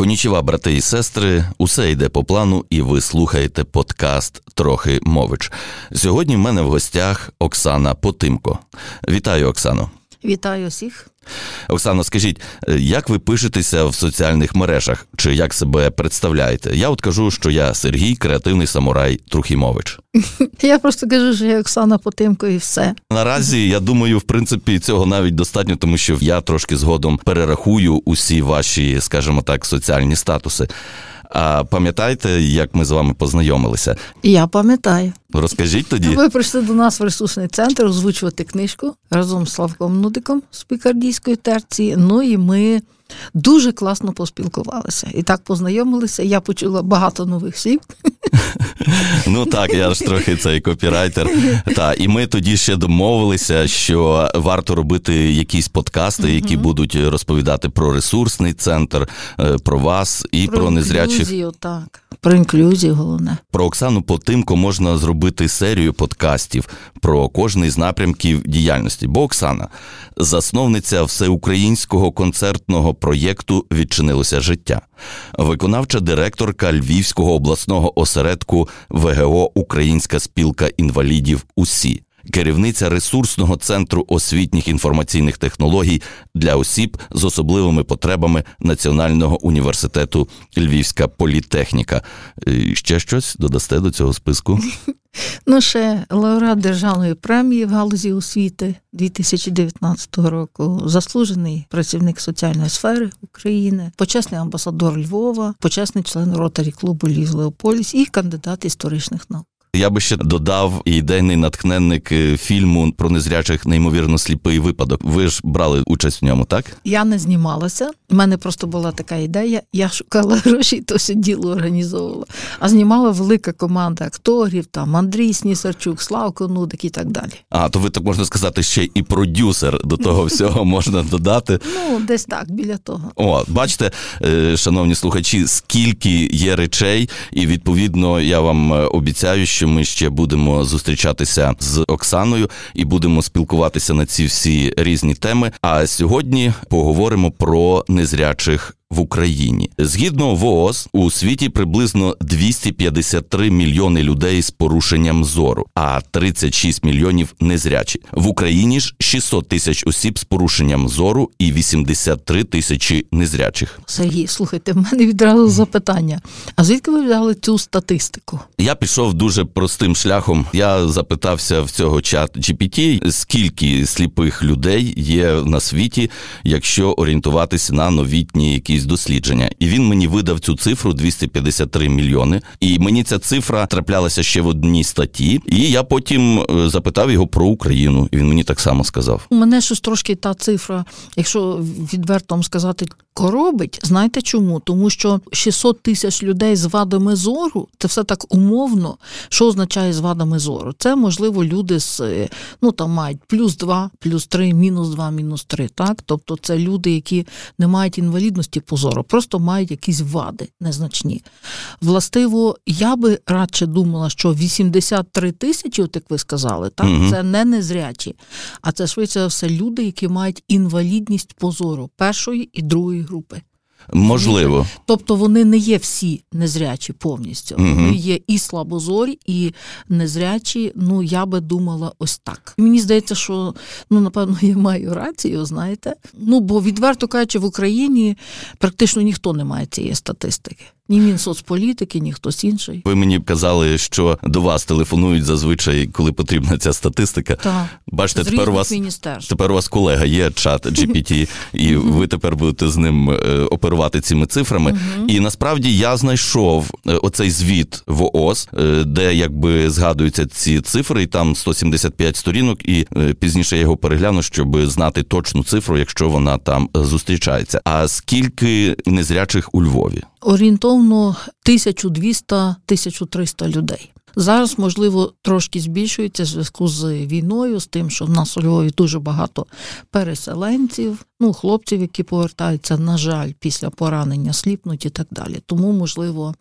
Конічева, брати і сестри, усе йде по плану, і ви слухаєте подкаст Трохи мович. Сьогодні в мене в гостях Оксана Потимко. Вітаю, Оксано. Вітаю всіх. Оксано, скажіть, як ви пишетеся в соціальних мережах чи як себе представляєте? Я от кажу, що я Сергій, креативний самурай Трухімович. Я просто кажу, що я Оксана Потимко і все. Наразі я думаю, в принципі, цього навіть достатньо, тому що я трошки згодом перерахую усі ваші, скажімо так, соціальні статуси. А пам'ятаєте, як ми з вами познайомилися? Я пам'ятаю. Розкажіть тоді. Ви прийшли до нас в ресурсний центр озвучувати книжку разом з Славком Нудиком з Пікардійської терції. Ну і ми дуже класно поспілкувалися. І так познайомилися. Я почула багато нових слів. Ну так, я ж трохи цей копірайтер. Та і ми тоді ще домовилися, що варто робити якісь подкасти, які будуть розповідати про ресурсний центр, е, про вас і про, про незрячих. Так. Про інклюзію, головне. Про Оксану Потимко можна зробити серію подкастів про кожний з напрямків діяльності. Бо Оксана, засновниця всеукраїнського концертного проєкту Відчинилося життя, виконавча директорка Львівського обласного осередку ВГО Українська спілка інвалідів. УСІ. Керівниця ресурсного центру освітніх інформаційних технологій для осіб з особливими потребами Національного університету Львівська політехніка. Ще щось додасте до цього списку? Ну, ще лауреат державної премії в галузі освіти 2019 року, заслужений працівник соціальної сфери України, почесний амбасадор Львова, почесний член ротарі клубу Львів Леополіс і кандидат історичних наук. Я би ще додав ідейний натхненник е, фільму про незрячих неймовірно сліпий випадок. Ви ж брали участь в ньому, так? Я не знімалася. У мене просто була така ідея. Я шукала гроші, то все діло організовувала. А знімала велика команда акторів, там Андрій Снісарчук, Славко Нудик і так далі. А то ви так можна сказати, ще і продюсер до того всього можна додати. Ну, десь так, біля того. О, бачите, е, шановні слухачі, скільки є речей, і відповідно я вам е, обіцяю, що що ми ще будемо зустрічатися з Оксаною і будемо спілкуватися на ці всі різні теми. А сьогодні поговоримо про незрячих в Україні. Згідно ВООЗ, у світі приблизно 253 мільйони людей з порушенням зору, а 36 мільйонів незрячі. В Україні ж 600 тисяч осіб з порушенням зору і 83 тисячі незрячих. Сергій, слухайте, в мене відразу запитання. А звідки ви взяли цю статистику? Я пішов дуже простим шляхом. Я запитався в цього чат GPT, скільки сліпих людей є на світі, якщо орієнтуватися на новітні якісь дослідження, і він мені видав цю цифру 253 мільйони. І мені ця цифра траплялася ще в одній статті. І я потім е, запитав його про Україну. і Він мені так само сказав. У мене щось трошки та цифра, якщо відверто вам сказати, коробить. Знаєте чому? Тому що 600 тисяч людей з вадами зору це все так умовно. Що означає з вадами зору? Це можливо люди з е, ну там мають плюс 2, плюс 3, мінус 2, мінус 3, Так, тобто це люди, які не мають інвалідності позору, просто мають якісь вади незначні. Властиво, я би радше думала, що 83 тисячі, от як ви сказали, так угу. це не незрячі, а це швидше все люди, які мають інвалідність позору першої і другої групи. Можливо. Тобто вони не є всі незрячі повністю. Угу. Вони є і слабозорі, і незрячі. Ну, я би думала ось так. І мені здається, що ну, напевно, я маю рацію, знаєте. Ну, бо відверто кажучи, в Україні практично ніхто не має цієї статистики. Ні Мінсоцполітики, ні хтось інший. Ви мені казали, що до вас телефонують зазвичай, коли потрібна ця статистика. Так. Бачите, з тепер у вас тепер у вас колега є чат GPT, і ви тепер будете з ним е, оперувати цими цифрами. І насправді я знайшов е, оцей звіт в ООС, е, де якби згадуються ці цифри, і там 175 сторінок, і пізніше я його перегляну, щоб знати точну цифру, якщо вона там зустрічається. А скільки незрячих у Львові? Орієнтовно 1200-1300 людей. Зараз, можливо, трошки збільшується в зв'язку з війною, з тим, що в нас у Львові дуже багато переселенців, ну, хлопців, які повертаються, на жаль, після поранення сліпнуть і так далі. Тому, можливо,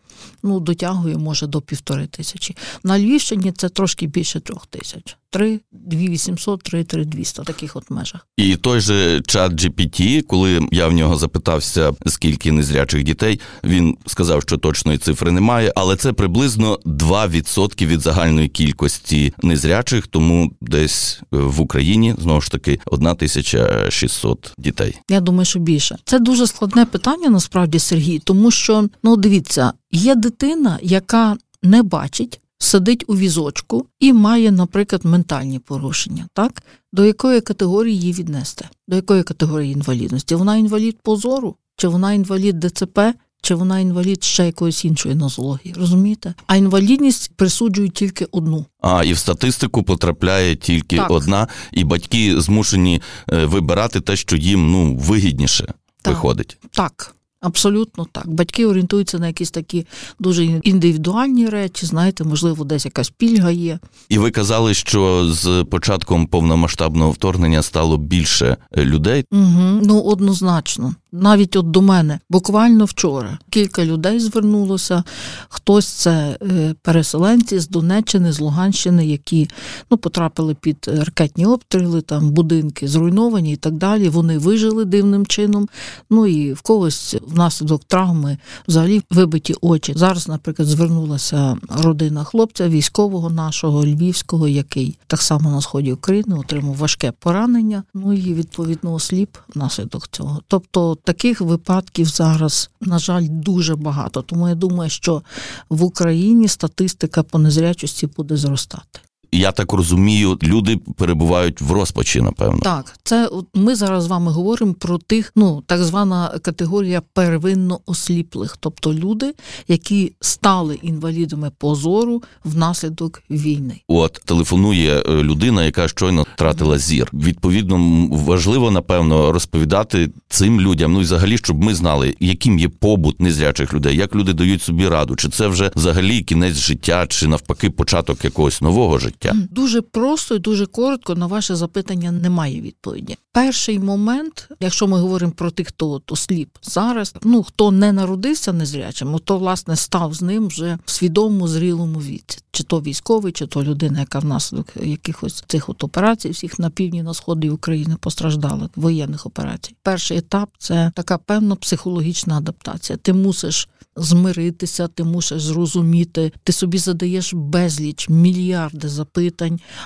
ну, дотягує, може, до півтори тисячі. На Львівщині це трошки більше трьох тисяч. 3 2800, 3 3200, таких от межах. І той же чат GPT, коли я в нього запитався, скільки незрячих дітей, він сказав, що точної цифри немає, але це приблизно 2% від загальної кількості незрячих, тому десь в Україні знову ж таки 1600 дітей. Я думаю, що більше. Це дуже складне питання, насправді, Сергій, тому що ну дивіться, є дитина, яка не бачить сидить у візочку і має, наприклад, ментальні порушення, так? До якої категорії її віднести? До якої категорії інвалідності? Вона інвалід позору, чи вона інвалід ДЦП, чи вона інвалід ще якоїсь іншої нозології, розумієте? А інвалідність присуджують тільки одну. А і в статистику потрапляє тільки так. одна, і батьки змушені е, вибирати те, що їм ну вигідніше так. виходить. Так. Абсолютно так. Батьки орієнтуються на якісь такі дуже індивідуальні речі, знаєте, можливо, десь якась пільга є. І ви казали, що з початком повномасштабного вторгнення стало більше людей? Угу, Ну однозначно навіть от до мене буквально вчора кілька людей звернулося. Хтось це е, переселенці з Донеччини, з Луганщини, які ну потрапили під ракетні обстріли, там будинки зруйновані і так далі. Вони вижили дивним чином. Ну і в когось внаслідок травми взагалі вибиті очі. Зараз, наприклад, звернулася родина хлопця, військового нашого львівського, який так само на сході України отримав важке поранення. Ну і відповідно осліп внаслідок цього. Тобто таких випадків зараз, на жаль, дуже багато. Тому я думаю, що в Україні статистика по незрячості буде зростати я так розумію, люди перебувають в розпачі, напевно. Так, це от ми зараз з вами говоримо про тих, ну так звана категорія первинно осліплих, тобто люди, які стали інвалідами позору внаслідок війни. От телефонує е, людина, яка щойно втратила зір. Відповідно, важливо напевно розповідати цим людям. Ну і взагалі, щоб ми знали, яким є побут незрячих людей, як люди дають собі раду, чи це вже взагалі кінець життя, чи навпаки початок якогось нового життя життя? Дуже просто і дуже коротко на ваше запитання немає відповіді. Перший момент, якщо ми говоримо про тих, хто то сліп зараз, ну хто не народився незрячим, то власне став з ним вже в свідомому зрілому віці, чи то військовий, чи то людина, яка внаслідок якихось цих от операцій, всіх на півдні на сході України постраждала воєнних операцій. Перший етап це така певна психологічна адаптація. Ти мусиш змиритися, ти мусиш зрозуміти, ти собі задаєш безліч мільярди запитань,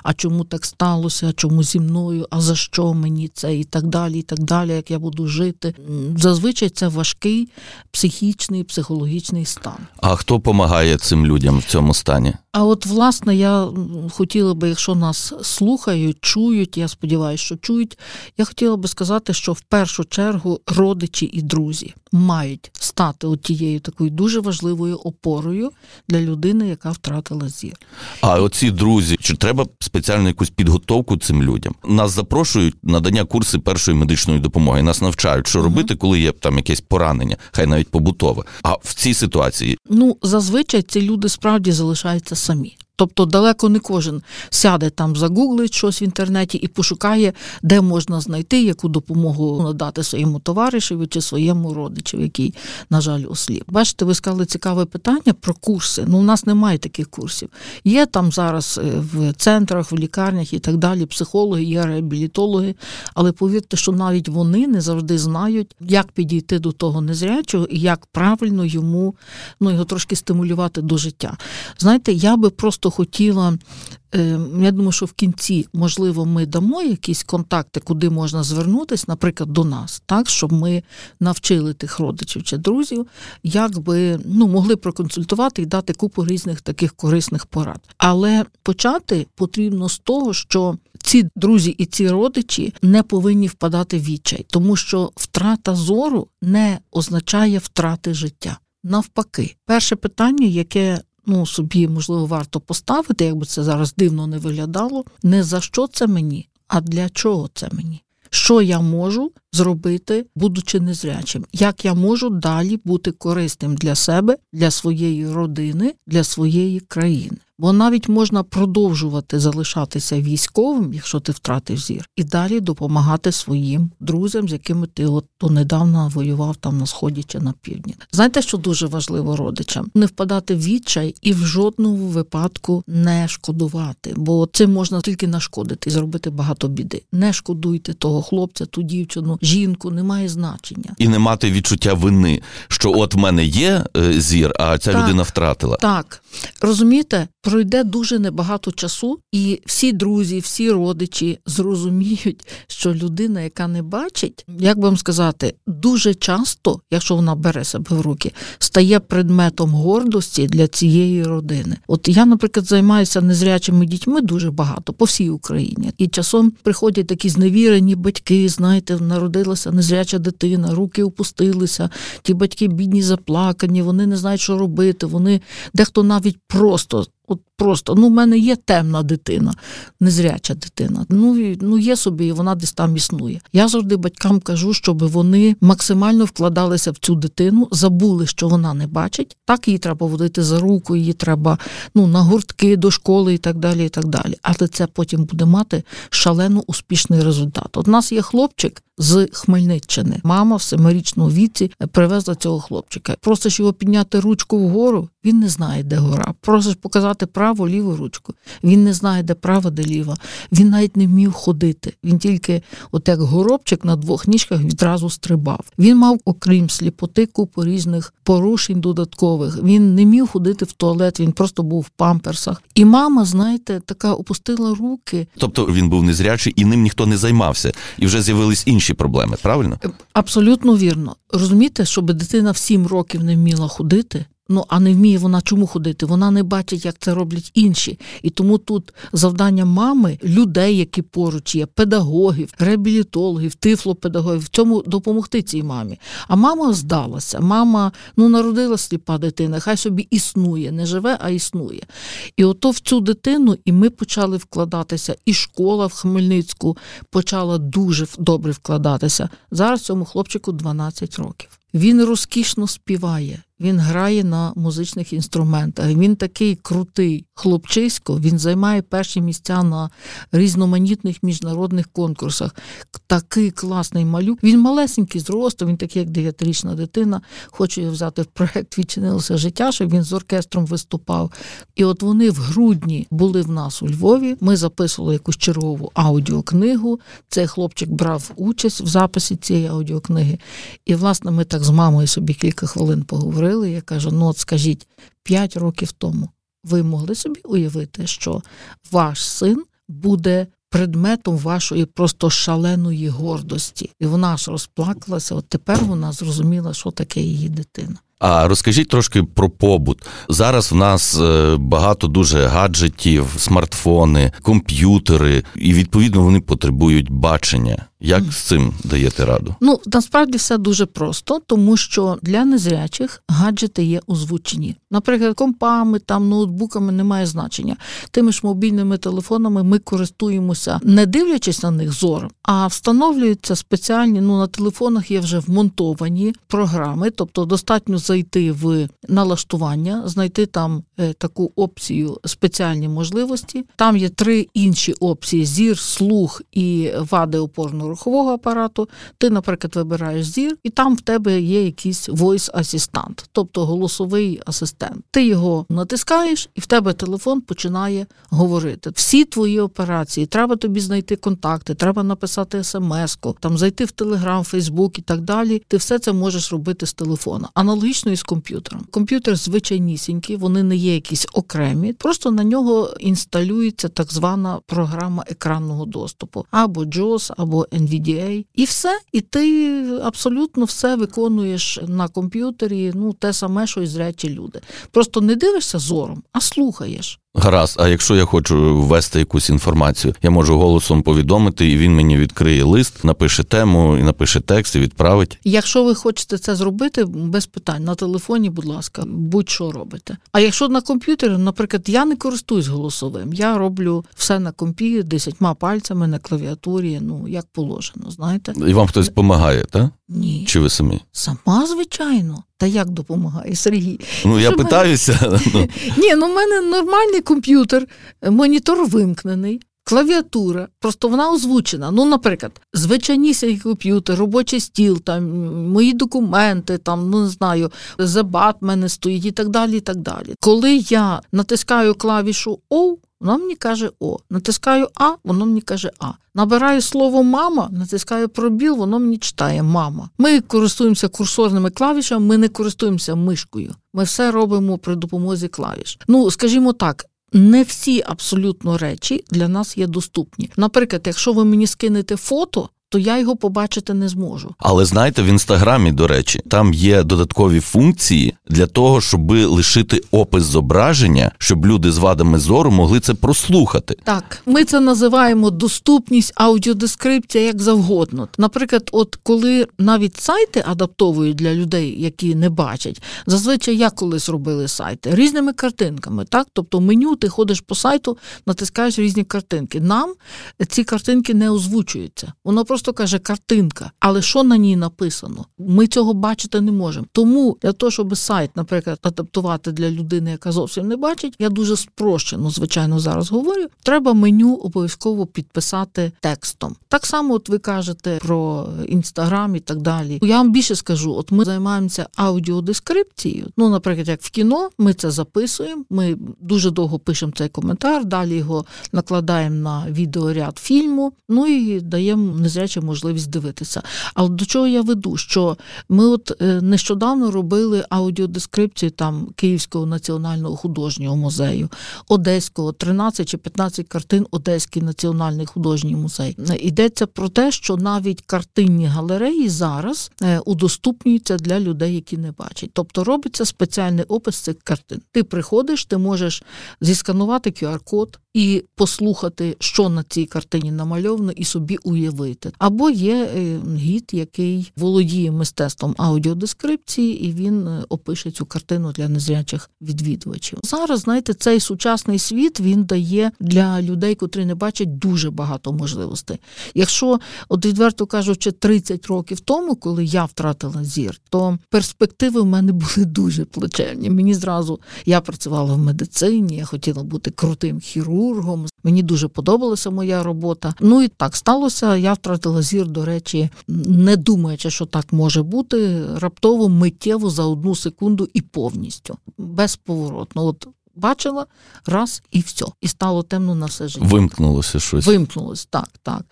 а чому так сталося, а чому зі мною, а за що мені це, і так далі, і так далі, як я буду жити. Зазвичай це важкий психічний, психологічний стан. А хто допомагає цим людям в цьому стані? А от, власне, я хотіла би, якщо нас слухають, чують, я сподіваюся, що чують, я хотіла би сказати, що в першу чергу родичі і друзі мають стати от тією такою дуже важливою опорою для людини, яка втратила зір. А оці друзі, чи треба спеціальну якусь підготовку цим людям? Нас запрошують надання курси першої медичної допомоги. Нас навчають, що робити, коли є там якесь поранення, хай навіть побутове. А в цій ситуації ну зазвичай ці люди справді залишаються самі. Тобто далеко не кожен сяде там, загуглить щось в інтернеті і пошукає, де можна знайти, яку допомогу надати своєму товаришеві чи своєму родичу, який, на жаль, осліп. Бачите, ви сказали цікаве питання про курси. Ну, у нас немає таких курсів. Є там зараз е, в центрах, в лікарнях і так далі, психологи, є реабілітологи, але повірте, що навіть вони не завжди знають, як підійти до того незрячого і як правильно йому ну, його трошки стимулювати до життя. Знаєте, я би просто просто хотіла. Е, я думаю, що в кінці, можливо, ми дамо якісь контакти, куди можна звернутися, наприклад, до нас, так, щоб ми навчили тих родичів чи друзів, як би ну, могли проконсультувати і дати купу різних таких корисних порад. Але почати потрібно з того, що ці друзі і ці родичі не повинні впадати в відчай, тому що втрата зору не означає втрати життя. Навпаки, перше питання, яке ну, собі, можливо, варто поставити, якби це зараз дивно не виглядало, не за що це мені, а для чого це мені. Що я можу зробити, будучи незрячим? Як я можу далі бути корисним для себе, для своєї родини, для своєї країни? Бо навіть можна продовжувати залишатися військовим, якщо ти втратив зір, і далі допомагати своїм друзям, з якими ти от недавно воював там на сході чи на півдні. Знаєте, що дуже важливо родичам? Не впадати в відчай і в жодному випадку не шкодувати, бо цим можна тільки нашкодити і зробити багато біди. Не шкодуйте того хлопця, ту дівчину, жінку, немає значення. І не мати відчуття вини, що от в мене є е, зір, а ця так, людина втратила. Так розумієте, пройде дуже небагато часу, і всі друзі, всі родичі зрозуміють, що людина, яка не бачить, як би вам сказати, дуже часто, якщо вона бере себе в руки, стає предметом гордості для цієї родини. От я, наприклад, займаюся незрячими дітьми дуже багато по всій Україні, і часом приходять такі зневірені батьки. Знаєте, народилася незряча дитина, руки опустилися. Ті батьки бідні, заплакані, вони не знають, що робити. Вони дехто навіть просто От просто ну в мене є темна дитина, незряча дитина. Ну ну є собі, і вона десь там існує. Я завжди батькам кажу, щоб вони максимально вкладалися в цю дитину, забули, що вона не бачить. Так її треба водити за руку, її треба ну на гуртки до школи і так далі. і так далі. Але це потім буде мати шалено успішний результат. От у нас є хлопчик. З Хмельниччини мама в семирічному віці привезла цього хлопчика. Просиш його підняти ручку вгору. Він не знає, де гора. Просиш показати праву ліву ручку. Він не знає, де права, де ліва. Він навіть не вмів ходити. Він тільки, от як горобчик на двох ніжках, відразу стрибав. Він мав, окрім сліпоти, купу різних порушень додаткових. Він не міг ходити в туалет, він просто був в памперсах. І мама, знаєте, така опустила руки. Тобто він був незрячий і ним ніхто не займався, і вже з'явились інші проблеми. Правильно? Абсолютно вірно. Розумієте, щоб дитина в сім років не вміла ходити. Ну, а не вміє вона чому ходити? Вона не бачить, як це роблять інші. І тому тут завдання мами, людей, які поруч є, педагогів, реабілітологів, тифлопедагогів, в цьому допомогти цій мамі. А мама здалася. Мама ну, народила сліпа дитина, хай собі існує, не живе, а існує. І ото в цю дитину і ми почали вкладатися, і школа в Хмельницьку почала дуже добре вкладатися. Зараз цьому хлопчику 12 років. Він розкішно співає. Він грає на музичних інструментах. Він такий крутий хлопчисько. Він займає перші місця на різноманітних міжнародних конкурсах. Такий класний малюк. Він малесенький зросту, він такий, як дев'ятирічна дитина. Хочу його взяти в проект Відчинилося життя, щоб він з оркестром виступав. І от вони в грудні були в нас у Львові. Ми записували якусь чергову аудіокнигу. Цей хлопчик брав участь в записі цієї аудіокниги. І, власне, ми так з мамою собі кілька хвилин поговорили говорили, я кажу: ну от скажіть, 5 років тому ви могли собі уявити, що ваш син буде предметом вашої просто шаленої гордості. І вона ж розплакалася. От тепер вона зрозуміла, що таке її дитина. А розкажіть трошки про побут. Зараз в нас е, багато дуже гаджетів, смартфони, комп'ютери, і відповідно вони потребують бачення. Як з цим даєте раду? Ну насправді все дуже просто, тому що для незрячих гаджети є озвучені. Наприклад, компами, там ноутбуками немає значення. Тими ж мобільними телефонами ми користуємося, не дивлячись на них зором, а встановлюються спеціальні. Ну на телефонах є вже вмонтовані програми, тобто достатньо зайти в налаштування, знайти там е, таку опцію спеціальні можливості. Там є три інші опції: зір, слух і вади опорного рухового апарату. Ти, наприклад, вибираєш зір, і там в тебе є якийсь voice асистент тобто голосовий асистент. Ти його натискаєш, і в тебе телефон починає говорити. Всі твої операції, треба тобі знайти контакти, треба написати смс-ку, там зайти в Телеграм, Фейсбук і так далі. Ти все це можеш робити з телефона. Аналогічно і з комп'ютером. Комп'ютер звичайнісінький, вони не є якісь окремі, просто на нього інсталюється так звана програма екранного доступу або JOS, або NVDA. І все, і ти абсолютно все виконуєш на комп'ютері. Ну те саме, що і зрячі люди. Просто не дивишся зором, а слухаєш. Гаразд, а якщо я хочу ввести якусь інформацію, я можу голосом повідомити, і він мені відкриє лист, напише тему і напише текст і відправить. Якщо ви хочете це зробити, без питань на телефоні, будь ласка, будь-що робите. А якщо на комп'ютері, наприклад, я не користуюсь голосовим, я роблю все на компі десятьма пальцями на клавіатурі, ну як положено, знаєте. І вам хтось допомагає, так? Ні. Чи ви самі? Сама, звичайно Та як допомагає, Сергій? Ну я питаюся. Мене... Ну. Ні, ну в мене нормальний комп'ютер, монітор вимкнений. Клавіатура, просто вона озвучена. Ну, наприклад, звичайнісінький комп'ютер, робочий стіл, там мої документи, там ну не знаю, зебат мене стоїть і так далі. і так далі. Коли я натискаю клавішу О, воно мені каже О. Натискаю А, воно мені каже А. Набираю слово мама, натискаю пробіл, воно мені читає мама. Ми користуємося курсорними клавішами, ми не користуємося мишкою. Ми все робимо при допомозі клавіш. Ну, скажімо так, не всі абсолютно речі для нас є доступні. Наприклад, якщо ви мені скинете фото, то я його побачити не зможу. Але знаєте, в інстаграмі, до речі, там є додаткові функції для того, щоб лишити опис зображення, щоб люди з вадами зору могли це прослухати. Так, ми це називаємо доступність аудіодескрипція як завгодно. Наприклад, от коли навіть сайти адаптовують для людей, які не бачать, зазвичай як колись робили сайти різними картинками, так тобто меню, ти ходиш по сайту, натискаєш різні картинки. Нам ці картинки не озвучуються. Воно просто просто каже картинка, але що на ній написано? Ми цього бачити не можемо. Тому для того, щоб сайт, наприклад, адаптувати для людини, яка зовсім не бачить, я дуже спрощено, звичайно, зараз говорю. Треба меню обов'язково підписати текстом. Так само, от ви кажете про інстаграм і так далі. Я вам більше скажу: от ми займаємося аудіодескрипцією. Ну, наприклад, як в кіно, ми це записуємо. Ми дуже довго пишемо цей коментар, далі його накладаємо на відеоряд фільму. Ну і даємо незрячим передачі можливість дивитися. Але до чого я веду? Що ми от е, нещодавно робили аудіодескрипцію там Київського національного художнього музею, Одеського, 13 чи 15 картин Одеський національний художній музей. Йдеться про те, що навіть картинні галереї зараз е, удоступнюються для людей, які не бачать. Тобто робиться спеціальний опис цих картин. Ти приходиш, ти можеш зісканувати QR-код і послухати, що на цій картині намальовано, і собі уявити. Або є е, гід, який володіє мистецтвом аудіодескрипції, і він е, опише цю картину для незрячих відвідувачів. Зараз знаєте, цей сучасний світ він дає для людей, котрі не бачать, дуже багато можливостей. Якщо, от відверто кажучи, 30 років тому, коли я втратила зір, то перспективи в мене були дуже плачевні. Мені зразу я працювала в медицині, я хотіла бути крутим хірургом. Мені дуже подобалася моя робота. Ну і так сталося. Я втратила зір, до речі, не думаючи, що так може бути, раптово миттєво за одну секунду і повністю безповоротно. От бачила раз і все. І стало темно на все життя. Вимкнулося щось. Вимкнулося, так, так.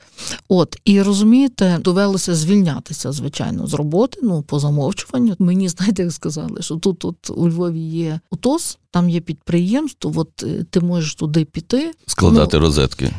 От, і розумієте, довелося звільнятися, звичайно, з роботи, ну, по замовчуванню. Мені, знаєте, як сказали, що тут от у Львові є УТОС, там є підприємство, от е, ти можеш туди піти. Складати ну, розетки.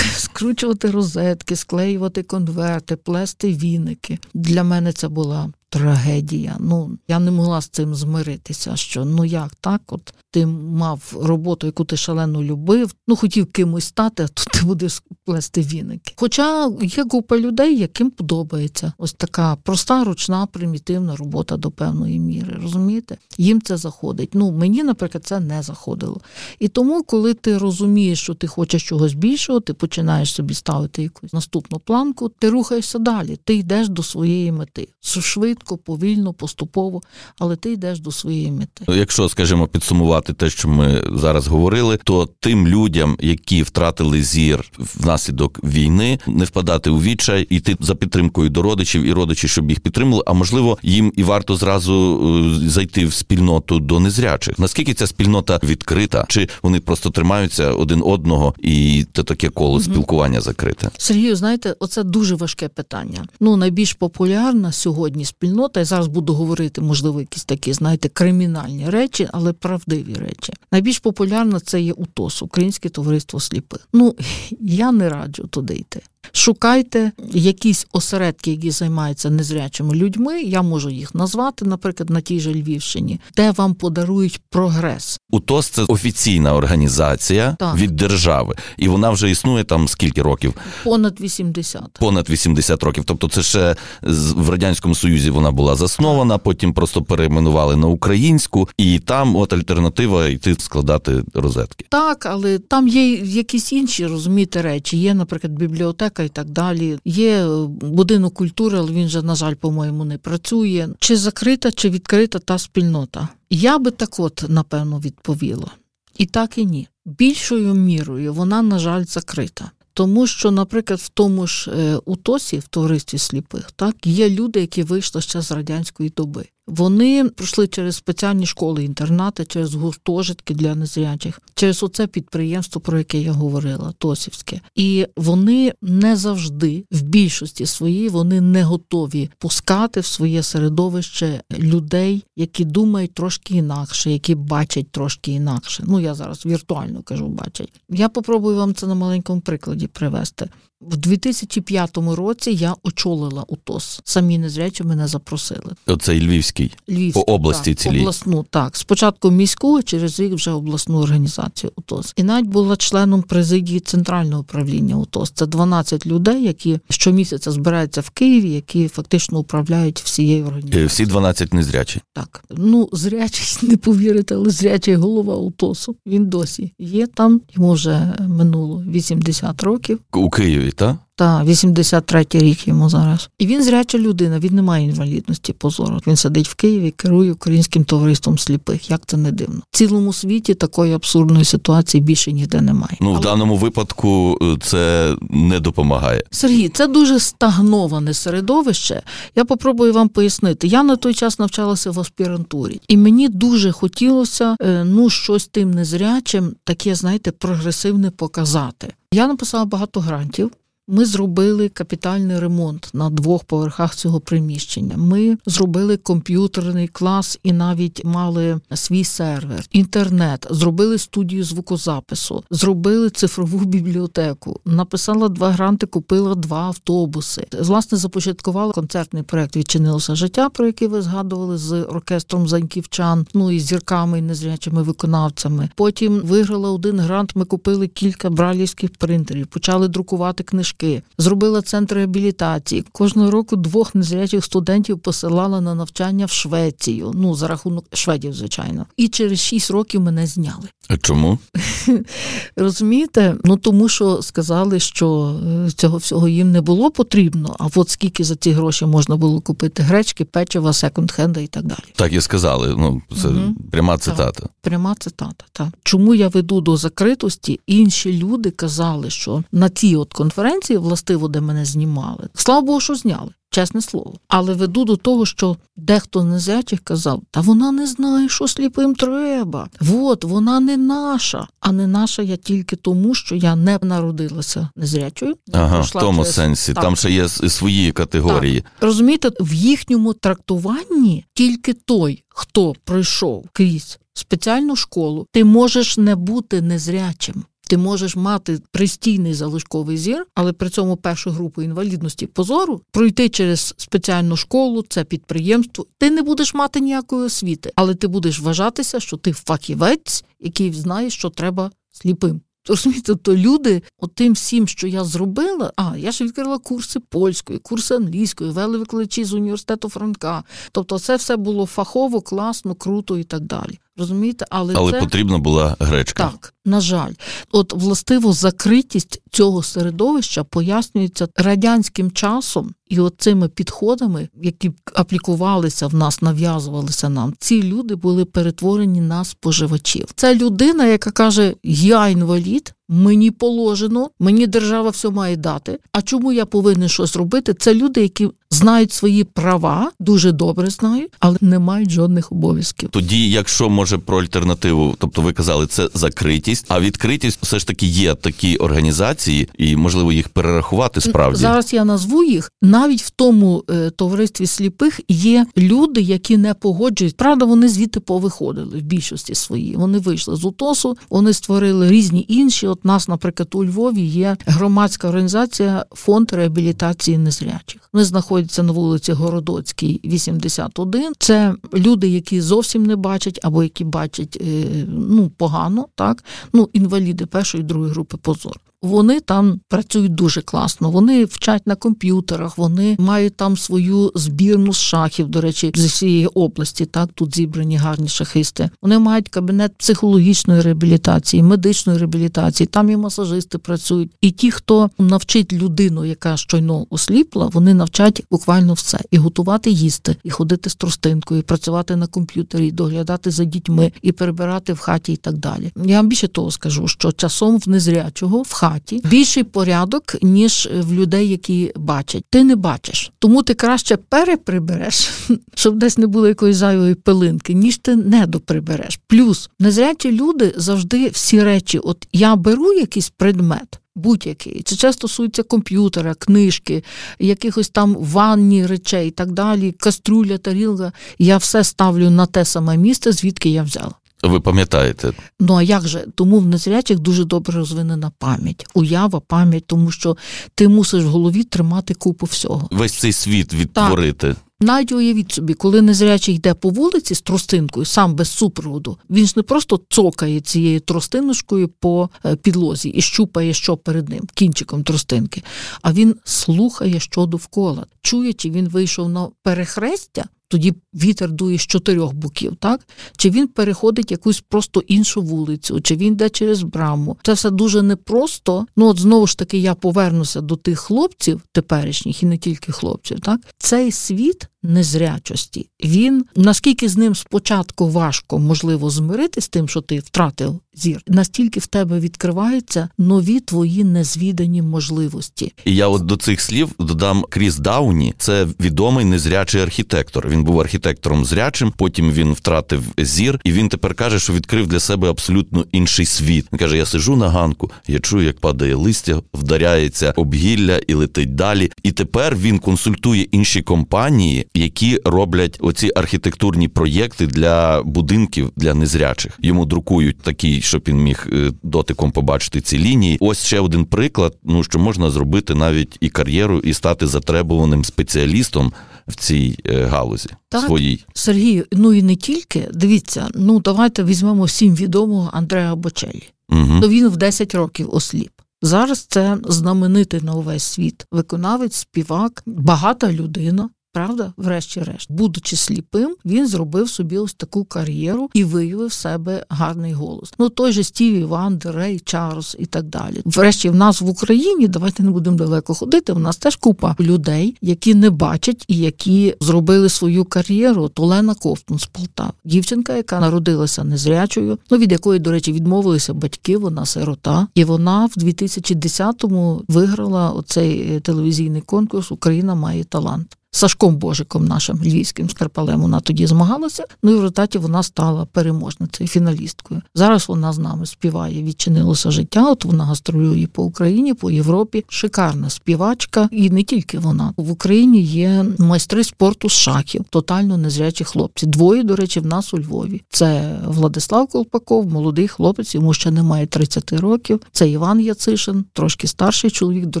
Скручувати розетки, склеювати конверти, плести віники. Для мене це була трагедія. Ну я не могла з цим змиритися. Що ну як так? От ти мав роботу, яку ти шалено любив, ну хотів кимось стати, а тут ти будеш плести віники. Хоча є купа людей, яким подобається ось така проста, ручна, примітивна робота до певної міри. Розумієте? Їм це заходить. Ну мені, наприклад, це не заходило. І тому, коли ти розумієш, що ти хочеш чогось більшого, ти починаєш собі ставити якусь наступну планку, ти рухаєшся далі, ти йдеш до своєї мети. Швидко, повільно, поступово, але ти йдеш до своєї мети. Якщо, скажімо, підсумувати те, що ми зараз говорили, то тим людям, які втратили зір внаслідок війни, не впадати у відчай, йти за підтримкою до родичів і родичі, щоб їх підтримали. А можливо, їм і варто зразу е, зайти в спільноту до незрячих. Наскільки ця спільнота відкрита, чи вони просто тримаються один одного, і це таке коло угу. спілкування закрите? Сергію, знаєте, оце дуже важке питання. Ну найбільш популярна сьогодні спільнота. Я зараз буду говорити, можливо, якісь такі, знаєте, кримінальні речі, але правдиві речі. Найбільш популярна це є УТОС, Українське товариство сліпих. Ну я не раджу туди йти. Шукайте якісь осередки, які займаються незрячими людьми. Я можу їх назвати, наприклад, на тій же Львівщині, де вам подарують прогрес. УТОС це офіційна організація так. від держави, і вона вже існує там скільки років? Понад 80. Понад 80 років. Тобто, це ще в радянському союзі вона була заснована. Потім просто перейменували на українську, і там от альтернатива йти складати розетки. Так, але там є якісь інші розумієте речі. Є, наприклад, бібліотека і так далі. Є будинок культури, але він же, на жаль, по-моєму, не працює. Чи закрита, чи відкрита та спільнота? Я би так от напевно відповіла. І так і ні. Більшою мірою вона, на жаль, закрита. Тому що, наприклад, в тому ж е, УТОСі, в товаристві сліпих, так є люди, які вийшли ще з радянської доби. Вони пройшли через спеціальні школи, інтернати, через гуртожитки для незрячих, через оце підприємство, про яке я говорила, Тосівське. І вони не завжди, в більшості своїй, вони не готові пускати в своє середовище людей, які думають трошки інакше, які бачать трошки інакше. Ну я зараз віртуально кажу, бачать. Я попробую вам це на маленькому прикладі привести. В 2005 році я очолила УТОС. Самі незрячі мене запросили. Оцей львівський Львівський, по області так, цілій. обласну. Так, спочатку міську, а через рік вже обласну організацію УТОС. І навіть була членом президії центрального управління УТОС. Це 12 людей, які щомісяця збираються в Києві, які фактично управляють всією Е, організацією. Всі 12 незрячі. Так, ну зрячий, не повірите, але зрячий голова УТОСу. Він досі є там. Йому вже минуло 80 років. У Києві, так? Та 83-й рік йому зараз. І він зряча людина, він не має інвалідності позору. Він сидить в Києві, керує українським товариством сліпих. Як це не дивно? В цілому світі такої абсурдної ситуації більше ніде немає. Ну, в Але, даному випадку е, це не допомагає. Сергій, це дуже стагноване середовище. Я попробую вам пояснити. Я на той час навчалася в аспірантурі, і мені дуже хотілося е, ну щось тим незрячим, таке, знаєте, прогресивне показати. Я написала багато грантів. Ми зробили капітальний ремонт на двох поверхах цього приміщення. Ми зробили комп'ютерний клас і навіть мали свій сервер, інтернет, зробили студію звукозапису, зробили цифрову бібліотеку. Написала два гранти, купила два автобуси. Власне, започаткувала концертний проект Відчинилося життя, про який ви згадували з оркестром заньківчан, ну і зірками і незрячими виконавцями. Потім виграла один грант. Ми купили кілька бралівських принтерів, почали друкувати книжки, зробила центр реабілітації. Кожного року двох незрячих студентів посилала на навчання в Швецію. Ну за рахунок шведів, звичайно. І через шість років мене зняли. А Чому? Розумієте? Ну тому що сказали, що е, цього всього їм не було потрібно. А от скільки за ці гроші можна було купити гречки, печива, секонд-хенда і так далі. Так і сказали. Ну, це Мгм. пряма цитата. Пряма цитата. Так. Чому я веду до закритості? Інші люди казали, що на тій от конференції, властиво, де мене знімали, слава Богу, що зняли. Чесне слово, але веду до того, що дехто з незрячих казав, та вона не знає, що сліпим треба. От вона не наша, а не наша я тільки тому, що я не народилася незрячою. Ага, в тому через- сенсі. Так. Там ще є свої категорії. Розумієте, в їхньому трактуванні тільки той, хто пройшов крізь спеціальну школу, ти можеш не бути незрячим. Ти можеш мати пристійний залишковий зір, але при цьому першу групу інвалідності позору пройти через спеціальну школу, це підприємство. Ти не будеш мати ніякої освіти, але ти будеш вважатися, що ти фахівець, який знає, що треба сліпим. Розумієте, то люди, отим всім, що я зробила, а я ж відкрила курси польської, курси англійської, вели викладачі з університету Франка. Тобто, це все було фахово, класно, круто і так далі. Розумієте, але, Але це потрібна була гречка. так, на жаль, от властиво закритість цього середовища пояснюється радянським часом і от цими підходами, які аплікувалися в нас, нав'язувалися нам. Ці люди були перетворені на споживачів. Це людина, яка каже: Я інвалід. Мені положено, мені держава все має дати. А чому я повинен щось робити? Це люди, які знають свої права, дуже добре знають, але не мають жодних обов'язків. Тоді, якщо може про альтернативу, тобто ви казали, це закритість, а відкритість все ж таки є такі організації, і можливо їх перерахувати справді. Зараз я назву їх. Навіть в тому е, товаристві сліпих є люди, які не погоджують. Правда, вони звідти повиходили в більшості своїй. Вони вийшли з УТОСу, вони створили різні інші. От нас, наприклад, у Львові є громадська організація Фонд реабілітації незрячих. Вони знаходяться на вулиці Городоцькій, 81. Це люди, які зовсім не бачать, або які бачать е, ну погано, так ну інваліди першої другої групи позор. Вони там працюють дуже класно. Вони вчать на комп'ютерах, вони мають там свою збірну з шахів, до речі, з всієї області. Так тут зібрані гарні шахисти. Вони мають кабінет психологічної реабілітації, медичної реабілітації. Там і масажисти працюють. І ті, хто навчить людину, яка щойно осліпла, вони навчать буквально все і готувати їсти, і ходити з тростинкою, і працювати на комп'ютері, і доглядати за дітьми, і перебирати в хаті, і так далі. Я вам більше того скажу, що часом в незрячого в хаті більший порядок ніж в людей, які бачать. Ти не бачиш, тому ти краще переприбереш, щоб десь не було якоїсь зайвої пилинки, ніж ти не доприбереш. Плюс незрячі люди завжди всі речі. От я беру якийсь предмет. Будь-який, це стосується комп'ютера, книжки, якихось там ванні речей і так далі, каструля, тарілка. Я все ставлю на те саме місце, звідки я взяла. Ви пам'ятаєте? Ну а як же? Тому в незрячих дуже добре розвинена пам'ять, уява, пам'ять, тому що ти мусиш в голові тримати купу всього. Весь цей світ відтворити. Так. Навіть уявіть собі, коли незрячий йде по вулиці з тростинкою, сам без супроводу, він ж не просто цокає цією тростиночкою по е, підлозі і щупає, що перед ним, кінчиком тростинки, а він слухає, що довкола. Чує, чи він вийшов на перехрестя, тоді вітер дує з чотирьох боків, так? Чи він переходить якусь просто іншу вулицю, чи він йде через браму. Це все дуже непросто. Ну, от знову ж таки, я повернуся до тих хлопців теперішніх і не тільки хлопців, так? Цей світ незрячості. Він наскільки з ним спочатку важко можливо змиритися з тим, що ти втратив зір, настільки в тебе відкриваються нові твої незвідані можливості. І я от до цих слів додам Кріс Дауні, це відомий незрячий архітектор. Він був архітектором зрячим, потім він втратив зір, і він тепер каже, що відкрив для себе абсолютно інший світ. Він каже: Я сижу на ганку, я чую, як падає листя, вдаряється обгілля і летить далі. І тепер він консультує інші компанії які роблять оці архітектурні проєкти для будинків для незрячих. Йому друкують такі, щоб він міг е, дотиком побачити ці лінії. Ось ще один приклад. Ну що можна зробити навіть і кар'єру, і стати затребуваним спеціалістом в цій е, галузі так, своїй Сергію. Ну і не тільки дивіться. Ну давайте візьмемо всім відомого Андреа Бочелі. Угу. То він в 10 років осліп. Зараз це знаменитий на увесь світ виконавець, співак, багата людина. Правда, врешті-решт, будучи сліпим, він зробив собі ось таку кар'єру і виявив себе гарний голос. Ну той же Стіві Вандер, Рей Чарльз і так далі. Врешті в нас в Україні давайте не будемо далеко ходити. В нас теж купа людей, які не бачать і які зробили свою кар'єру. От Олена Ковтун з Полтав, дівчинка, яка народилася незрячою, ну від якої, до речі, відмовилися батьки. Вона сирота, і вона в 2010-му виграла оцей телевізійний конкурс Україна має талант. Сашком Божиком, нашим львівським скарпалем, вона тоді змагалася. Ну і в результаті вона стала переможницею, фіналісткою. Зараз вона з нами співає, відчинилося життя. От вона гастролює по Україні, по Європі. Шикарна співачка, і не тільки вона в Україні є майстри спорту з шахів, тотально незрячі хлопці. Двоє, до речі, в нас у Львові. Це Владислав Колпаков, молодий хлопець, йому ще немає 30 років. Це Іван Яцишин, трошки старший чоловік. До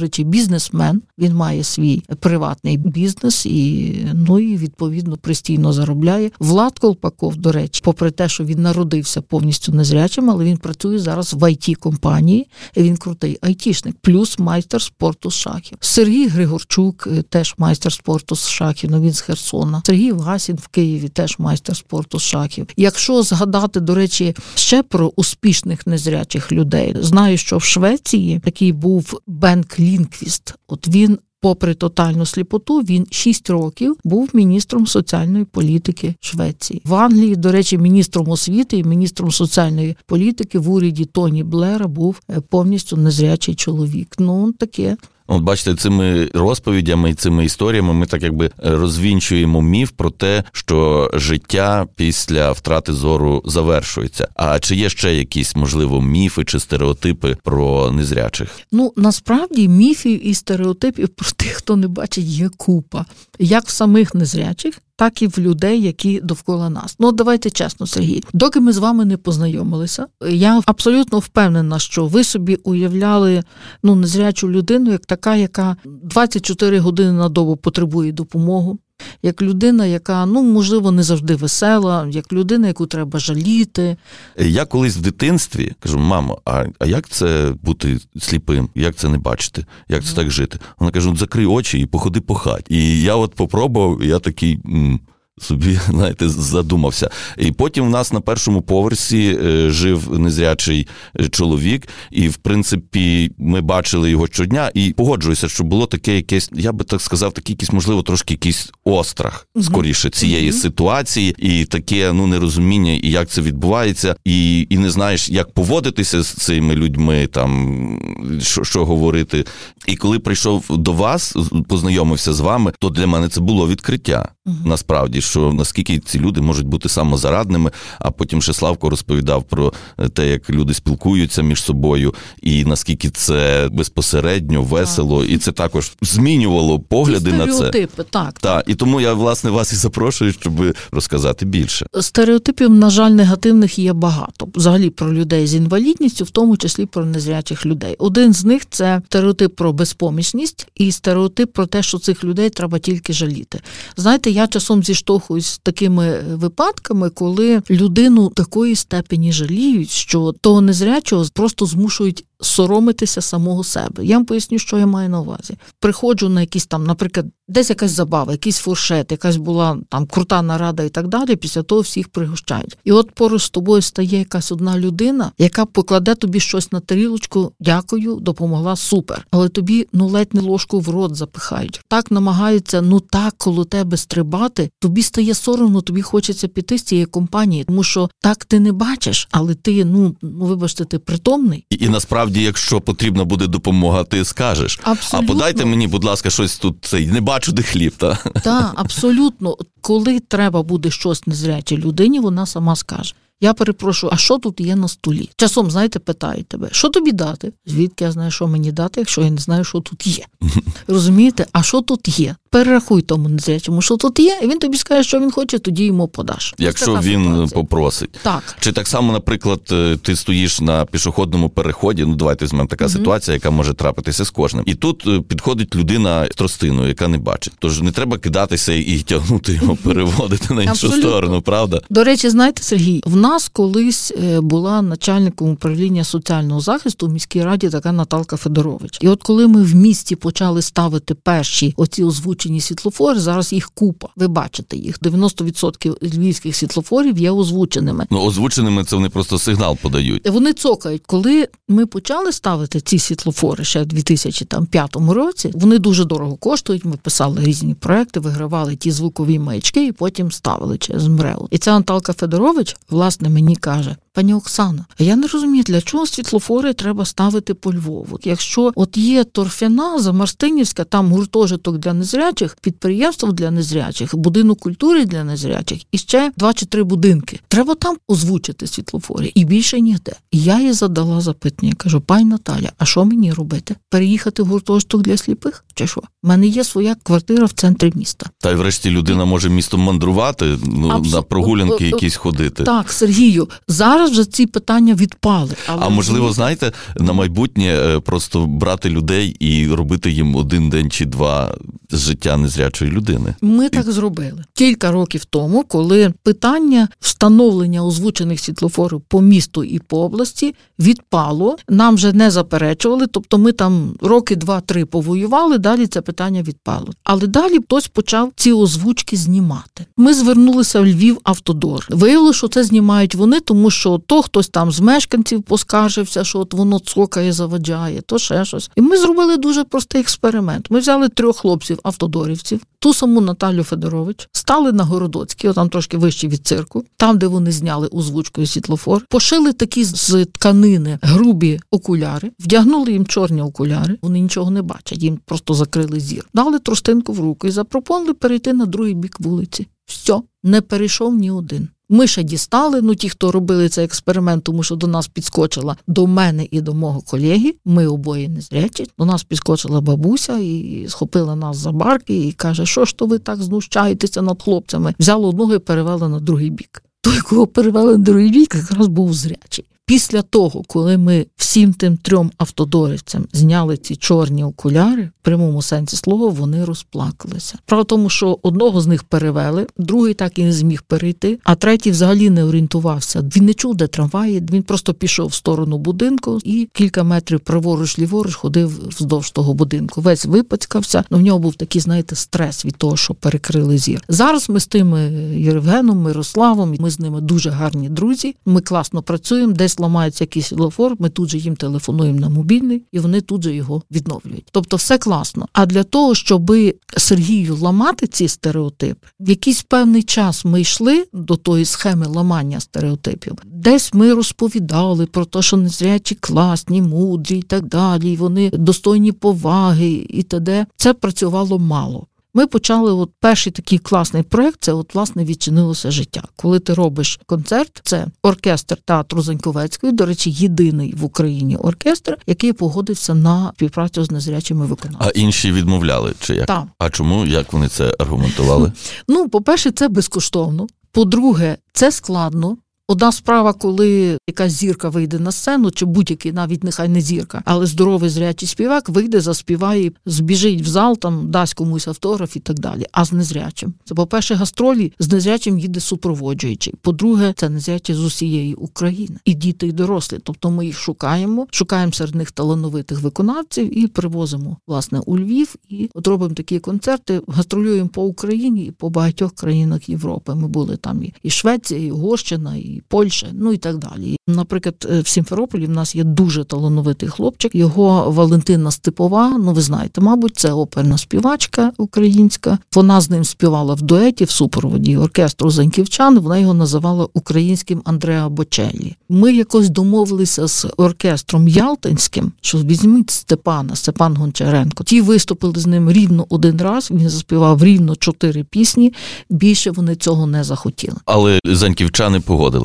речі, бізнесмен. Він має свій приватний бізнес і ну і відповідно постійно заробляє. Влад Колпаков, до речі, попри те, що він народився повністю незрячим, але він працює зараз в IT компанії. Він крутий айтішник, плюс майстер спорту з шахів. Сергій Григорчук е, теж майстер спорту з шахів. Ну він з Херсона. Сергій Вгасін в Києві теж майстер спорту з шахів. Якщо згадати, до речі, ще про успішних незрячих людей, знаю, що в Швеції такий був Бенгт Ліндквіст. От він попри тотальну сліпоту, він 6 років був міністром соціальної політики Швеції. В Англії, до речі, міністром освіти і міністром соціальної політики в уряді Тоні Блера був е, повністю незрячий чоловік. Ну таке. От бачите, цими розповідями і цими історіями ми так якби розвінчуємо міф про те, що життя після втрати зору завершується. А чи є ще якісь можливо міфи чи стереотипи про незрячих? Ну насправді міфів і стереотипів про тих, хто не бачить, є купа, як в самих незрячих, так і в людей, які довкола нас. Ну давайте чесно, Сергій. Доки ми з вами не познайомилися, я абсолютно впевнена, що ви собі уявляли ну незрячу людину як така, яка 24 години на добу потребує допомогу. Як людина, яка ну можливо не завжди весела, як людина, яку треба жаліти. Я колись в дитинстві кажу: мамо, а а як це бути сліпим? Як це не бачити? Як це так жити? Вона каже: «Ну, закрий очі і походи по хаті. І я от попробував, я такий. М- собі, знаєте, задумався. І потім в нас на першому поверсі е, жив незрячий е, чоловік, і в принципі ми бачили його щодня. І погоджуюся, що було таке якесь, я би так сказав, такий якийсь, можливо, трошки якийсь острах скоріше цієї ситуації, і таке ну нерозуміння, і як це відбувається, і і не знаєш, як поводитися з цими людьми, там що, що говорити. І коли прийшов до вас, познайомився з вами, то для мене це було відкриття. Насправді що наскільки ці люди можуть бути самозарадними, а потім ще Славко розповідав про те, як люди спілкуються між собою, і наскільки це безпосередньо весело, так. і це також змінювало погляди на це. Так, так. І тому я власне вас і запрошую, щоб розказати більше. Стереотипів, на жаль, негативних є багато. Взагалі про людей з інвалідністю, в тому числі про незрячих людей. Один з них це стереотип про безпомічність і стереотип про те, що цих людей треба тільки жаліти. Знаєте, я часом зіштовхую зіштовхуюсь з такими випадками, коли людину такої степені жаліють, що того незрячого просто змушують соромитися самого себе. Я вам поясню, що я маю на увазі. Приходжу на якісь там, наприклад, десь якась забава, якийсь фуршет, якась була там крута нарада і так далі. Після того всіх пригощають. І от поруч з тобою стає якась одна людина, яка покладе тобі щось на тарілочку. Дякую, допомогла супер. Але тобі ну ледь не ложку в рот запихають. Так намагаються ну так коло тебе стрибати. Тобі стає соромно, тобі хочеться піти з цієї компанії, тому що так ти не бачиш, але ти ну ну вибачте, ти притомний. І, і насправді, якщо потрібна буде допомога, ти скажеш. Абсолютно. А подайте мені, будь ласка, щось тут цей не бачу, де хліб. Та Так, абсолютно. Коли треба буде щось незрячій людині, вона сама скаже. Я перепрошую, а що тут є на столі? Часом, знаєте, питають тебе, що тобі дати? Звідки я знаю, що мені дати, якщо я не знаю, що тут є. Розумієте? А що тут є? Перерахуй тому незрячому, що тут є, і він тобі скаже, що він хоче, тоді йому подаш. Якщо він ситуація. попросить. Так. Чи так само, наприклад, е, ти стоїш на пішохідному переході, ну давайте візьмемо така mm ситуація, яка може трапитися з кожним. І тут е, підходить людина з тростиною, яка не бачить. Тож не треба кидатися і тягнути його, переводити на іншу сторону, правда? До речі, знаєте, Сергій, в нас колись е, була начальником управління соціального захисту в міській раді така Наталка Федорович. І от коли ми в місті почали ставити перші оці озвучені світлофори, зараз їх купа. Ви бачите їх. 90% львівських світлофорів є озвученими. Ну озвученими це вони просто сигнал подають. Вони цокають. Коли ми почали ставити ці світлофори ще в 2005 році, вони дуже дорого коштують. Ми писали різні проекти, вигравали ті звукові маячки і потім ставили через МРЕО. І ця Наталка Федорович, власне, мені каже: пані Оксана, я не розумію, для чого світлофори треба ставити по Львову. Якщо от є торфяна, Замарстинівська, там гуртожиток для незрячих, підприємство для незрячих, будинок культури для незрячих і ще два чи три будинки. Треба там озвучити світлофори і більше ніде. І я їй задала запитання. Кажу, пані Наталя, а що мені робити? Переїхати в гуртожиток для сліпих? Чи що? У мене є своя квартира в центрі міста. Та й врешті людина може містом мандрувати, ну Абсу... на прогулянки якісь ходити. Так, Сергію, зараз вже ці питання відпали. Але а можливо, знаєте, на майбутнє е, просто брати людей і робити їм один день чи два з життя незрячої людини. Ми так зробили кілька років тому, коли питання встановлення озвучених світлофорів по місту і по області відпало. Нам вже не заперечували, тобто ми там роки два-три повоювали. Далі це питання відпало. Але далі хтось почав ці озвучки знімати. Ми звернулися в Львів автодор. Виявилося, що це знімають вони, тому що то хтось там з мешканців поскаржився, що от воно цокає, заваджає, то ще щось. І ми зробили дуже простий експеримент. Ми взяли трьох хлопців, автодорівців, ту саму Наталю Федорович, стали на Городоцькій, там трошки вище від цирку, там, де вони зняли озвучкою світлофор, пошили такі з тканини грубі окуляри, вдягнули їм чорні окуляри. Вони нічого не бачать, їм просто закрили зір. Дали тростинку в руку і запропонували перейти на другий бік вулиці. Все, не перейшов ні один. Ми ще дістали. Ну ті, хто робили цей експеримент, тому що до нас підскочила до мене і до мого колеги. Ми обоє не зрячі. До нас підскочила бабуся і схопила нас за барки і каже, що ж то ви так знущаєтеся над хлопцями? Взяла одного і перевела на другий бік. Той, кого перевели на другий бік, якраз був зрячий. Після того, коли ми всім тим трьом автодорівцям зняли ці чорні окуляри, в прямому сенсі слова вони розплакалися. Право тому, що одного з них перевели, другий так і не зміг перейти, а третій взагалі не орієнтувався. Він не чув, де трамваї. Він просто пішов в сторону будинку і кілька метрів праворуч ліворуч ходив вздовж того будинку. Весь випацькався. Ну в нього був такий, знаєте, стрес від того, що перекрили зір. Зараз ми з тими Євгеном, Мирославом. Ми з ними дуже гарні друзі. Ми класно працюємо. Десь ламається якийсь лофор. Ми тут же їм телефонуємо на мобільний, і вони тут же його відновлюють. Тобто, все класно. А для того, щоб Сергію ламати ці стереотипи, в якийсь певний час ми йшли до тої схеми ламання стереотипів. Десь ми розповідали про те, що незрячі класні, мудрі і так далі. Вони достойні поваги і т.д. Це працювало мало. Ми почали от перший такий класний проект. Це от власне відчинилося життя. Коли ти робиш концерт, це оркестр театру Заньковецької, до речі, єдиний в Україні оркестр, який погодився на співпрацю з незрячими виконавцями. А інші відмовляли чи як? Так. А чому як вони це аргументували? Ну, по-перше, це безкоштовно. По-друге, це складно. Одна справа, коли якась зірка вийде на сцену, чи будь-який, навіть нехай не зірка, але здоровий зрячий співак вийде, заспіває, збіжить в зал, там дасть комусь автограф і так далі. А з незрячим це, по-перше, гастролі з незрячим їде супроводжуючий. По-друге, це незрячі з усієї України і діти, і дорослі. Тобто ми їх шукаємо, шукаємо серед них талановитих виконавців і привозимо власне у Львів. І от робимо такі концерти, гастролюємо по Україні і по багатьох країнах Європи. Ми були там і Швеція, і Угорщина, і. Польща, ну і так далі. Наприклад, е, в Сімферополі в нас є дуже талановитий хлопчик. Його Валентина Степова. Ну, ви знаєте, мабуть, це оперна співачка українська. Вона з ним співала в дуеті в супроводі оркестру Заньківчан. Вона його називала українським Андреа Бочеллі. Ми якось домовилися з оркестром Ялтинським, що візьміть Степана, Степан Гончаренко. Ті виступили з ним рівно один раз. Він заспівав рівно чотири пісні. Більше вони цього не захотіли. Але заньківчани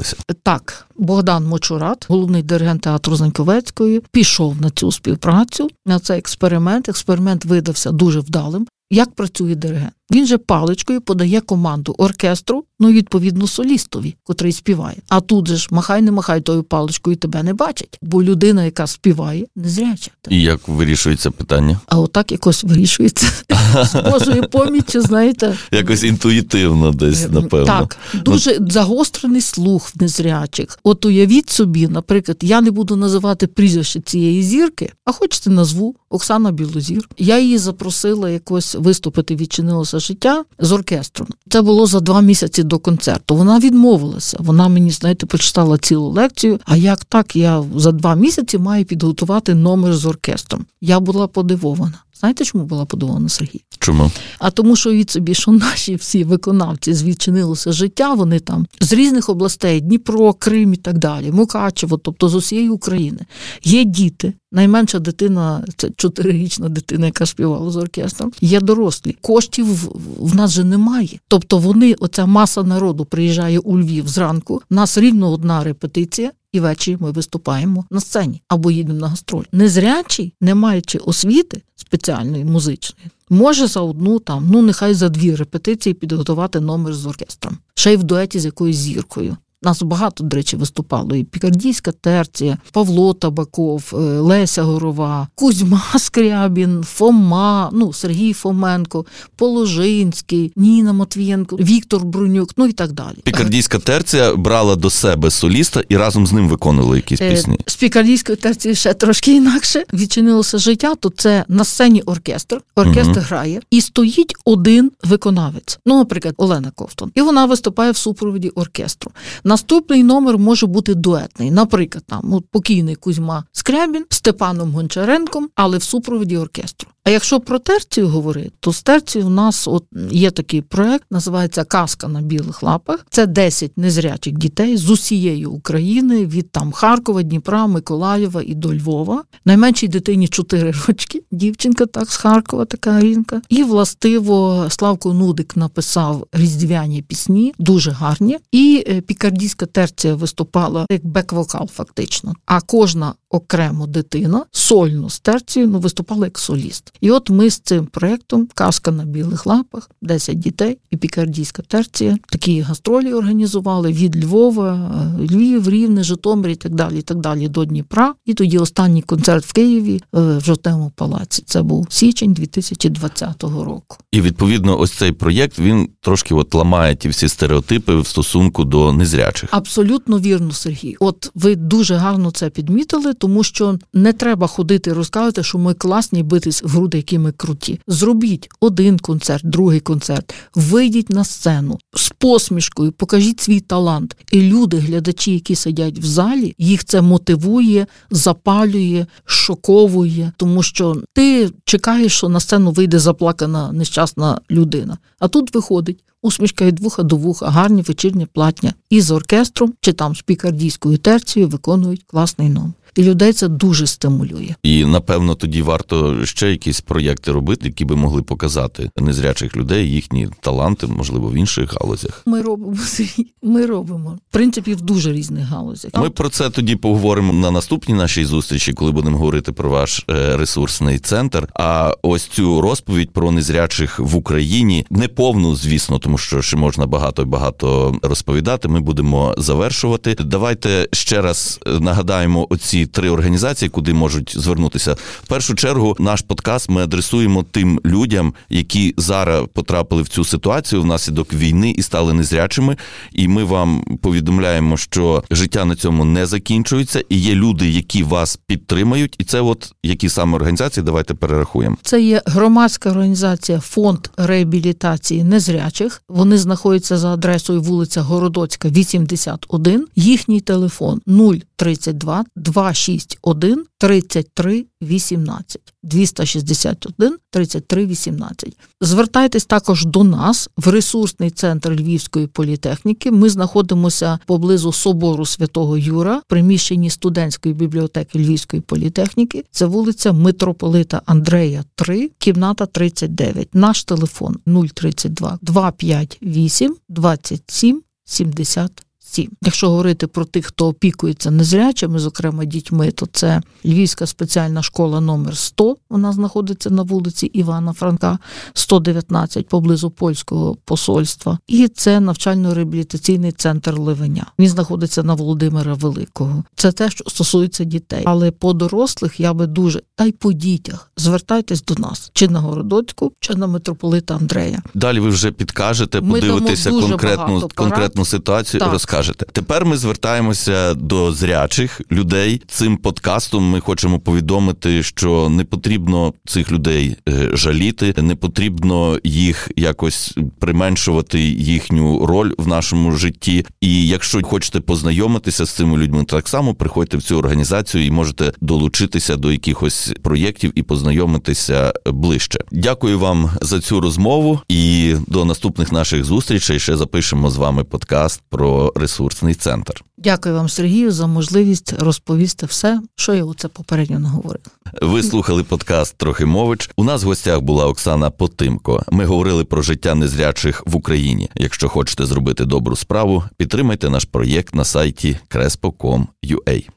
погодилися. Так, Богдан Мочурат, головний диригент театру Заньковецької, пішов на цю співпрацю, на цей експеримент. Експеримент видався дуже вдалим. Як працює диригент? Він же паличкою подає команду оркестру, ну відповідно солістові, котрий співає. А тут же ж махай, не махай тою паличкою, тебе не бачать, бо людина, яка співає, незряча. І як вирішується питання? А отак якось вирішується з Божою поміччю, знаєте, якось інтуїтивно, десь Е, напевно. Так, дуже загострений слух в незрячих. От уявіть собі, наприклад, я не буду називати прізвище цієї зірки, а хочете назву Оксана Білозір. Я її запросила якось виступити, відчинилося життя з оркестром. Це було за два місяці до концерту. Вона відмовилася. Вона мені, знаєте, прочитала цілу лекцію. А як так? Я за два місяці маю підготувати номер з оркестром. Я була подивована. Знаєте, чому була подивована Сергій? Чому? А тому, що від собі, що наші всі виконавці з відчинилося життя, вони там з різних областей, Дніпро, Крим і так далі, Мукачево, тобто з усієї України. Є діти. Найменша дитина це чотирирічна дитина, яка співала з оркестром. Є дорослі. Коштів в нас же немає. Тобто вони, оця маса народу приїжджає у Львів зранку. У нас рівно одна репетиція. І ввечері ми виступаємо на сцені або їдемо на гастроль. Незрячий, не маючи освіти спеціальної музичної, може за одну там, ну нехай за дві репетиції підготувати номер з оркестром, ще й в дуеті з якоюсь зіркою. Нас багато, до речі, виступало. І Пікардійська терція, Павло Табаков, е, Леся Горова, Кузьма Скрябін, Фома, ну Сергій Фоменко, Положинський, Ніна Матвієнко, Віктор Брунюк, ну і так далі. Пікардійська терція брала до себе соліста і разом з ним виконували якісь Е, пісні. З пікардійської терції ще трошки інакше відчинилося життя. То це на сцені оркестр. Оркестр Мгм. грає і стоїть один виконавець. Ну, наприклад, Олена Ковтон. І вона виступає в супроводі оркестру. Наступний номер може бути дуетний. Наприклад, там от покійний Кузьма Скрябін з Степаном Гончаренком, але в супроводі оркестру. А якщо про терцію говорити, то з терцією у нас от є такий проект, називається Казка на білих лапах. Це 10 незрячих дітей з усієї України, від там Харкова, Дніпра, Миколаєва і до Львова. Найменшій дитині 4 рочки, дівчинка так з Харкова, така рінка. І властиво Славко Нудик написав різдвяні пісні, дуже гарні. І е, пікардійська терція виступала як бек-вокал, фактично. А кожна окремо дитина, сольно з терцією, ну виступала як соліст. І от ми з цим проєктом Казка на білих лапах, 10 дітей і пікардійська терція. Такі гастролі організували від Львова, е, Львів, Рівне, Житомир і так далі. і так далі До Дніпра. І тоді останній концерт в Києві е, в Жовтневому палаці. Це був січень 2020 року. І відповідно, ось цей проєкт він трошки от ламає ті всі стереотипи в стосунку до незрячих. Абсолютно вірно, Сергій. От ви дуже гарно це підмітили, тому що не треба ходити і розказувати, що ми класні битись в груди, які ми круті. Зробіть один концерт, другий концерт, вийдіть на сцену з посмішкою, покажіть свій талант. І люди, глядачі, які сидять в залі, їх це мотивує, запалює, шоковує, тому що ти чекаєш, що на сцену вийде заплакана нещасна людина. А тут виходить усмішка від вуха до вуха, гарні вечірні платня. І з оркестром чи там з пікардійською терцією виконують класний номер і людей це дуже стимулює. І напевно тоді варто ще якісь проєкти робити, які би могли показати незрячих людей, їхні таланти, можливо, в інших галузях. Ми робимо ми робимо в принципі в дуже різних галузях. Ми про це тоді поговоримо на наступній нашій зустрічі, коли будемо говорити про ваш е, ресурсний центр. А ось цю розповідь про незрячих в Україні не повну, звісно, тому що ще можна багато і багато розповідати. Ми будемо завершувати. Давайте ще раз е, нагадаємо оці три організації, куди можуть звернутися. В першу чергу наш подкаст ми адресуємо тим людям, які зараз потрапили в цю ситуацію внаслідок війни і стали незрячими. І ми вам повідомляємо, що життя на цьому не закінчується, і є люди, які вас підтримають. І це, от які саме організації, давайте перерахуємо. Це є громадська організація Фонд реабілітації незрячих. Вони знаходяться за адресою вулиця Городоцька, 81. Їхній телефон 032 2 261 33 18. 261 33 18. Звертайтесь також до нас в ресурсний центр Львівської політехніки. Ми знаходимося поблизу собору Святого Юра, приміщенні студентської бібліотеки Львівської політехніки. Це вулиця Митрополита Андрея, 3, кімната 39. Наш телефон 032 258 27 70 місті. Якщо говорити про тих, хто опікується незрячими, зокрема дітьми, то це Львівська спеціальна школа номер 100 Вона знаходиться на вулиці Івана Франка, 119, поблизу польського посольства. І це навчально-реабілітаційний центр Ливеня. Він знаходиться на Володимира Великого. Це те, що стосується дітей. Але по дорослих я би дуже та й по дітях звертайтесь до нас чи на Городоцьку, чи на митрополита Андрея. Далі ви вже підкажете, подивитеся конкретну конкретну ситуацію. Так. Розкажете кажете. Тепер ми звертаємося до зрячих людей. Цим подкастом ми хочемо повідомити, що не потрібно цих людей е, жаліти, не потрібно їх якось применшувати їхню роль в нашому житті. І якщо хочете познайомитися з цими людьми, так само приходьте в цю організацію і можете долучитися до якихось проєктів і познайомитися ближче. Дякую вам за цю розмову і до наступних наших зустрічей. Ще запишемо з вами подкаст про ресурсний центр. Дякую вам, Сергію, за можливість розповісти все, що я оце попередньо наговорив. Ви слухали подкаст Трохимович. У нас в гостях була Оксана Потимко. Ми говорили про життя незрячих в Україні. Якщо хочете зробити добру справу, підтримайте наш проєкт на сайті crespo.com.ua.